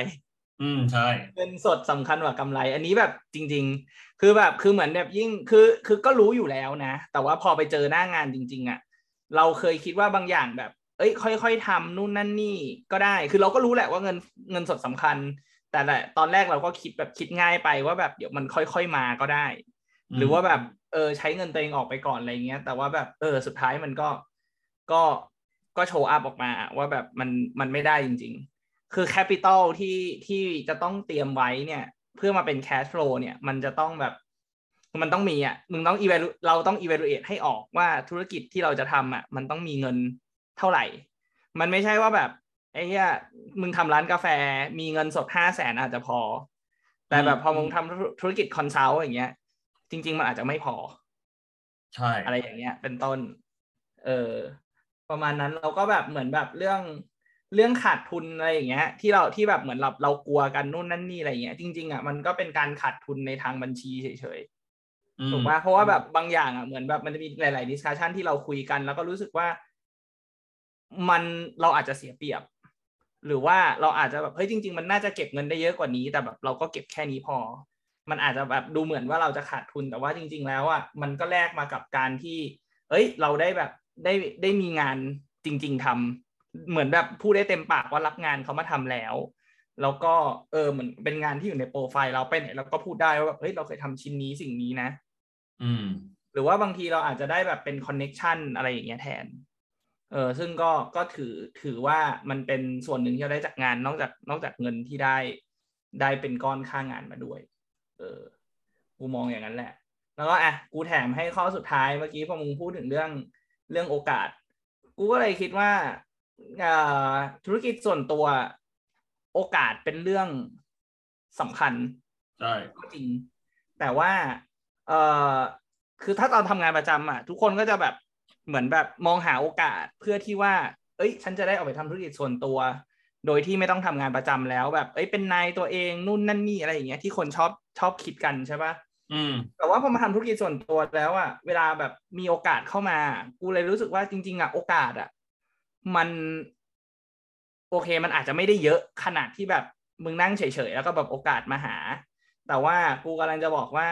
อืมใช่เงินสดสำคัญกว่ากำไร อันนี้แบบจริง ๆ คือแบบคือเหมือนแบบยิ่งคือคือก็รู้อยู่แล้วนะ แต่ว่าพอไปเจอหน้างานจริง ๆอะ่ะเราเคยคิดว่าบางอย่างแบบ เอ้ย ค่อย ๆทำนู่นนั่นนี่ก็ได้ คือเราก็รู้แหละว่าเงินเงินสดสำคัญ แต่แหละตอนแรกเราก็คิดแบบคิดง่ายไปว่าแบบเดี๋ยวมันค่อยๆมาก็ได้ หรือว่าแบบเออใช้เงินตัวเองออกไปก่อนอะไรเงี้ย แต่ว่าแบบเออสุดท้ายมันก็ก็ก็ show up ออกมาว่าแบบมันมันไม่ได้จริง ๆ คือ capital ที่ที่จะต้องเตรียมไว้เนี่ย เพื่อมาเป็น cash flow เนี่ยมันจะต้องแบบมันต้องมีอะมึงต้อง evalu เราต้อง evaluate ให้ออกว่าธุรกิจที่เราจะทำอะ มันต้องมีเงินเท่าไหร่ มันไม่ใช่ว่าแบบ ไอ้เหี้ยมึงทำร้านกาแฟมีเงินสดห้าแสนอาจจะพอ แต่แบบพอมึงทำธุรกิจ consult อย่างเงี้ย จริง ๆ มันอาจจะไม่พอ ใช่ อะไรอย่างเงี้ย เป็นต้น เออประมาณนั้นเราก็แบบเหมือนแบบเรื่องเรื่องขาดทุนอะไรอย่างเงี้ย ที่เราที่แบบเหมือนเราเรากลัวกันนู่นนั่นนี่อะไรเงี้ยจริงๆอะมันก็เป็นการขาดทุนในทางบัญชีเฉยๆถูกป่ะเพราะว่าแบบบางอย่างอะเหมือนแบบมันจะมีหลายๆ discussion ที่เราคุยกัน แล้วก็รู้สึกว่า มันเราอาจจะเสียเปรียบ หรือว่าเราอาจจะแบบเฮ้ยจริง ๆ มันน่าจะเก็บเงินได้เยอะกว่านี้ แต่แบบเราก็เก็บแค่นี้พอ มันอาจจะแบบดูเหมือนว่าเราจะขาดทุนแต่ว่าจริง ๆ แล้วอะมันก็แลกมากับการที่ เอ้ย เราได้แบบได้ได้มีงานจริง ๆทำเหมือนแบบพูดได้เต็มปากว่ารับงานเขามาทำแล้ว แล้วก็เออเหมือนเป็นงานที่อยู่ในโปรไฟล์เราไปไหนเราก็พูดได้ว่าแบบเฮ้ยเราเคยทำชิ้นนี้สิ่งนี้นะ อืม หรือว่าบางทีเราอาจจะได้แบบเป็นคอนเน็ชันอะไรอย่างเงี้ยแทน เออซึ่งก็ก็ถือถือว่ามันเป็นส่วนหนึ่งที่เราได้จากงานนอกจากนอกจากเงินที่ได้ได้เป็นก้อนค่างานมาด้วย เออกูมองอย่างนั้นแหละ แล้วก็อะกูแถมให้ข้อสุดท้ายเมื่อกี้พอมึงพูดถึงเรื่องเรื่องโอกาส กูก็เลยคิดว่าธุรกิจส่วนตัวโอกาสเป็นเรื่องสำคัญใช่ก็จริง แต่ว่า เออคือถ้าตอนทำงานประจำอะ ทุกคนก็จะแบบ เหมือนแบบมองหาโอกาสเพื่อที่ว่า เอ้ย ฉันจะได้ออกไปทำธุรกิจส่วนตัว โดยที่ไม่ต้องทำงานประจำแล้วแบบ เอ้ยเป็นนายตัวเองนู่นนั่นนี่อะไรอย่างเงี้ยที่คนชอบชอบคิดกันใช่ปะอืม แต่ว่าพอมาทำธุรกิจส่วนตัวแล้วอะเวลาแบบมีโอกาสเข้ามา กูเลยรู้สึกว่าจริง ๆอะโอกาสอะมันโอเคมันอาจจะไม่ได้เยอะขนาดที่แบบมึงนั่งเฉยๆแล้วก็แบบโอกาสมาหา แต่ว่ากูกำลังจะบอกว่า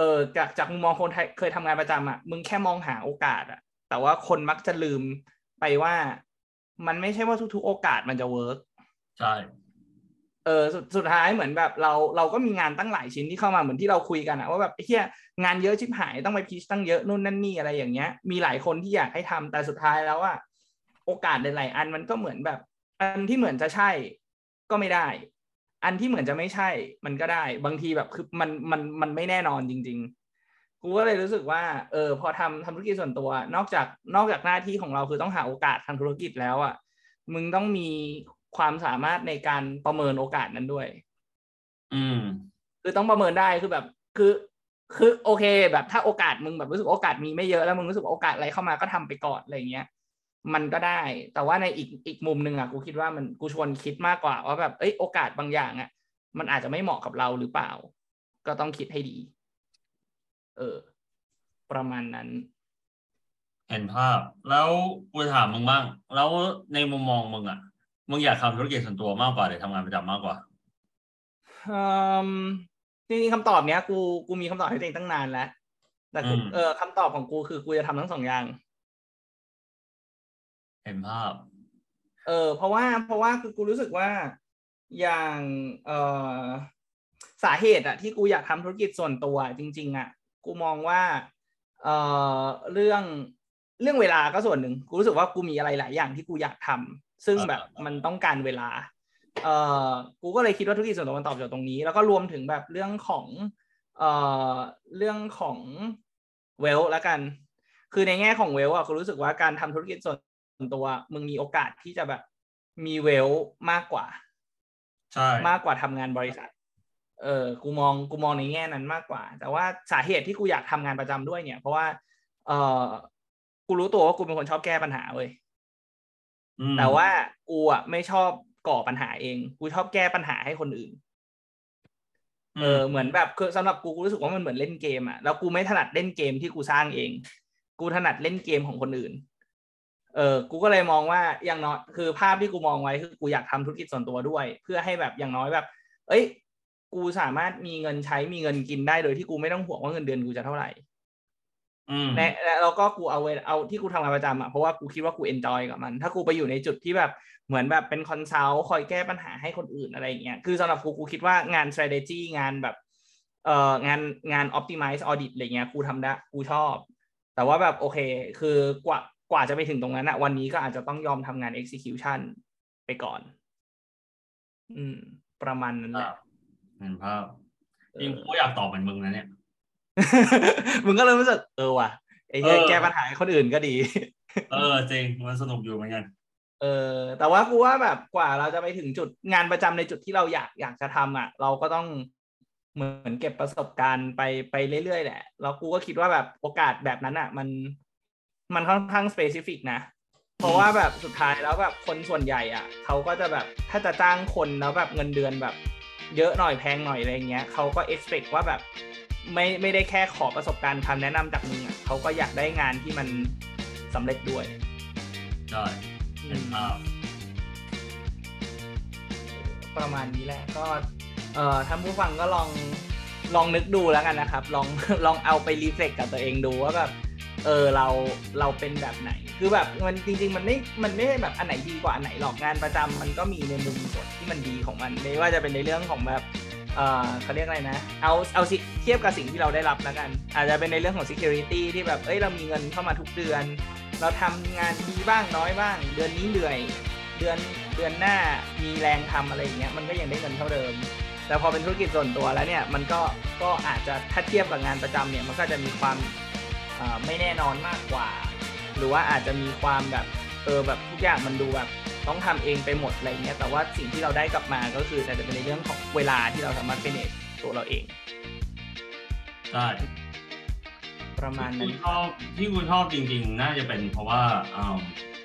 เออจากจากมุมมองคนเคยทำงานประจำอะมึงแค่มองหาโอกาสอะแต่ว่าคนมักจะลืมไปว่า มันไม่ใช่ว่าทุก ๆ โอกาสมันจะ work ใช่เออสุดสุดท้ายเหมือนแบบเราเราก็มีงานตั้งหลายชิ้นที่เข้ามาเหมือนที่เราคุยกันอะว่าแบบเหี้ยงานเยอะชิบหายต้องไป pitch ตั้งเยอะนู่นนั่นนี่อะไรอย่างเงี้ย มีหลายคนที่อยากให้ทำแต่สุดท้ายแล้วอะโอกาสหลายๆอันมันก็เหมือนแบบ อันที่เหมือนจะใช่ก็ไม่ได้ อันที่เหมือนจะไม่ใช่ มันก็ได้ บางทีแบบคือมันมันมันไม่แน่นอนจริง ๆ กูก็เลยรู้สึกว่า เออ พอทำทำธุรกิจส่วนตัว นอกจากนอกจากหน้าที่ของเราคือต้องหาโอกาสทางธุรกิจแล้วอะมึงต้องมีความสามารถในการประเมินโอกาสนั้นด้วย อืม คือต้องประเมินได้คือแบบคือคือโอเค แบบถ้าโอกาสมึงแบบรู้สึกโอกาสมีไม่เยอะแล้วมึงรู้สึกโอกาสอะไรเข้ามาก็ทำไปก่อนอะไรเงี้ย มันก็ได้ แต่ว่าในอีกอีกมุมหนึ่งอะกูคิดว่ามันกูชวนคิดมากกว่าว่าแบบเอ้ยโอกาสบางอย่างอะ มันอาจจะไม่เหมาะกับเราหรือเปล่า ก็ต้องคิดให้ดี เออ ประมาณนั้น เห็นภาพ แล้วกูถามมึงบ้าง แล้วในมุมมองมึงอะมึงอยากทำธุรกิจส่วนตัวมากกว่าหรือทำงานประจำมากกว่าอืมจริงๆคำตอบเนี้ย กูกูมีคำตอบให้ตัวเองตั้งนานแล้วแต่กูอืมเออคำตอบของกูคือกูจะทำทั้งสองอย่าง เห็นภาพ เออ เพราะว่าเพราะว่าคือกูรู้สึกว่าอย่างเออสาเหตุอะที่กูอยากทำธุรกิจส่วนตัวจริง ๆอะกูมองว่าเออเรื่องเรื่องเวลาก็ส่วนหนึ่งกูรู้สึกว่ากูมีอะไรหลายอย่างที่กูอยากทำซึ่งแบบมันต้องการเวลา เออกูก็เลยคิดว่าธุรกิจส่วนตัวมันตอบโจทย์ตรงนี้ แล้วก็รวมถึงแบบเรื่องของเออเรื่องของเวลแล้วกัน คือในแง่ของเวลอะกูรู้สึกว่าการทำธุรกิจส่วนส่ วนตัวมึงมีโอกาสที่จะแบบมีเวลมากกว่า ใช่ มากกว่าทำงานบริษัท เออ กูมองกูมองในแง่นั้นมากกว่า แต่ว่าสาเหตุที่กูอยากทำงานประจำด้วยเนี่ย เพราะว่า เออกูรู้ตัวว่ากูเป็นคนชอบแก้ปัญหาเว้ยอืมแต่ว่ากูอะไม่ชอบก่อปัญหาเอง กูชอบแก้ปัญหาให้คนอื่น เออ เหมือนแบบคือสำหรับกูกูรู้สึกว่ามันเหมือนเล่นเกมอะ แล้วกูไม่ถนัดเล่นเกมที่กูสร้างเอง กูถนัดเล่นเกมของคนอื่น เออกูก็เลยมองว่าอย่างน้อยคือภาพที่กูมองไว้คือกูอยากทำธุรกิจส่วนตัวด้วย เพื่อให้แบบอย่างน้อยแบบ เอ้ย กูสามารถมีเงินใช้มีเงินกินได้โดยที่กูไม่ต้องห่วงว่าเงินเดือนกูจะเท่าไหร่อืมและแล้วก็กูเอาเวลเอาที่กูทำงานประจำอะเพราะว่ากูคิดว่ากู enjoy กับมัน ถ้ากูไปอยู่ในจุดที่แบบเหมือนแบบเป็น consult คอยแก้ปัญหาให้คนอื่นอะไรอย่างเงี้ยคือสำหรับกูกูคิดว่างาน strategy งานแบบเอ่องานงาน optimize audit อะไรเงี้ยกูทำได้กูชอบ แต่ว่าแบบโอเค คือกว่า กว่าจะไปถึงตรงนั้นอะวันนี้ก็อาจจะต้องยอมทำงาน execution ไปก่อน อืม ประมาณนั้นแหละเห็นภาพจริงกูอยากตอบเหมือนมึงนะเนี่ย มึงก็เลยรู้สึกเออว่ะไอ้เหี้ยเออแก้ปัญหาให้คนอื่นก็ดี เออจริงมันสนุกอยู่เหมือนกันเออแต่ว่ากูว่าแบบกว่าเราจะไปถึงจุดงานประจำในจุดที่เราอยากอยากจะทำอะ เราก็ต้องเหมือนเก็บประสบการณ์ไปไปเรื่อยๆแหละ แล้วกูก็คิดว่าแบบโอกาสแบบนั้นอะ มัน มันค่อนข้างสเปซิฟิกนะ เพราะว่าแบบสุดท้ายแล้วแบบคนส่วนใหญ่อะเขาก็จะแบบถ้าจะจ้างคนแล้วแบบเงินเดือนแบบ เยอะหน่อยแพงหน่อยอะไรเงี้ยเขาก็ expect ว่าแบบไม่ไม่ได้แค่ขอประสบการณ์คำแนะนำจากมึงอะเขาก็อยากได้งานที่มันสำเร็จด้วยใช่เห็นภาพประมาณนี้แหละก็เอ่อท่านผู้ฟังก็ลองลองนึกดูแล้วกันนะครับ ลองลองเอาไปรีเฟล็กกับตัวเองดูว่าแบบ เออเราเราเป็นแบบไหน คือแบบมันจริง ๆ มันไม่มันไม่ได้แบบอันไหนดีกว่าอันไหนหรอกงานประจำมันก็มีในมุมส่วนที่มันดีของมันไม่ว่าจะเป็นในเรื่องของแบบเอ่อเขาเรียกอะไรนะ เอาเอาสิเทียบกับสิ่งที่เราได้รับแล้วกัน อาจจะเป็นในเรื่องของ security ที่แบบเอ้ยเรามีเงินเข้ามาทุกเดือน เราทำงานดีบ้างน้อยบ้าง เดือนนี้เหนื่อยเดือนเดือนหน้ามีแรงทำอะไรอย่างเงี้ยมันก็ยังได้เงินเท่าเดิมแต่พอเป็นธุรกิจส่วนตัวแล้วเนี่ยมันก็ก็อาจจะถ้าเทียบกับงานประจำเนี่ยมันก็จะมีความ ไม่แน่นอนมากกว่า หรือว่าอาจจะมีความแบบเออแบบทุกอย่างมันดูแบบต้องทำเองไปหมดอะไรเงี้ยแต่ว่าสิ่งที่เราได้กลับมาก็คือแต่จะเป็นในเรื่องของเวลาที่เราสามารถเป็นตัวเราเองใช่ประมาณนั้นชอบที่กูชอบจริง ๆ น่าจะเป็นเพราะว่าอ่า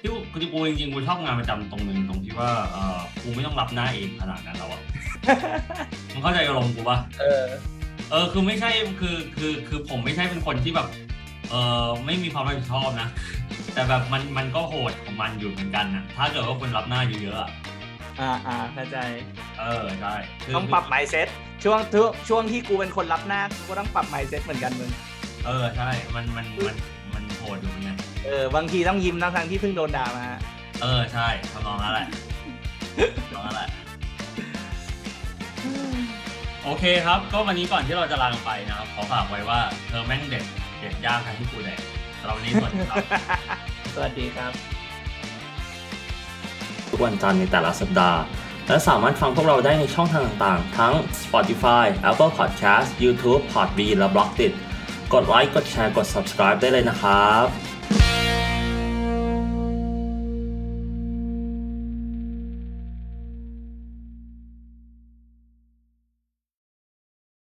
ที่กูที่กูจริงๆกูชอบงานประจำตรงนึงตรงที่ว่าเออกูไม่ต้องรับหน้าเองขนาดนั้นแล้วอะมึงเข้าใจอารมณ์กูปะเออ เออคือไม่ใช่คือคือคือผมไม่ใช่เป็นคนที่แบบ เออไม่มีความรับผิดชอบนะ แต่แบบมันมันก็โหดของมันอยู่เหมือนกันนะถ้าเกิดว่าคนรับหน้าเยอะๆอะอ่าอ่าเข้าใจเออใช่คืต้องปรับ mindset ช่วงช่วงช่วงที่กูเป็นคนรับหน้ากูก็ต้องปรับ mindset เหมือนกันมึงเออใช่มันมันมันมันโหดอยู่เหมือนกันเออบางทีต้องยิ้มทั้งทที่เพิ่งโดนด่ามาเออใช่ทำนองนั้นแหละทำนองนั้นแหละโอเคครับ ก็วันนี้ก่อนที่เราจะลาไปนะครับขอฝากไว้ว่าเธอแม่งเด็ด เด็ดยากทางที่กูแดกสำหรับวันนี้สวัสดีครับ สวัสดีครับ ทุกวันจันทร์ในแต่ละสัปดาห์ และสามารถฟังพวกเราได้ในช่องทางต่างๆ ทั้ง Spotify, Apple Podcast, YouTube, Podbean และ b l o g d i t กดไลค์กดแชร์กด subscribe ได้เลยนะครับ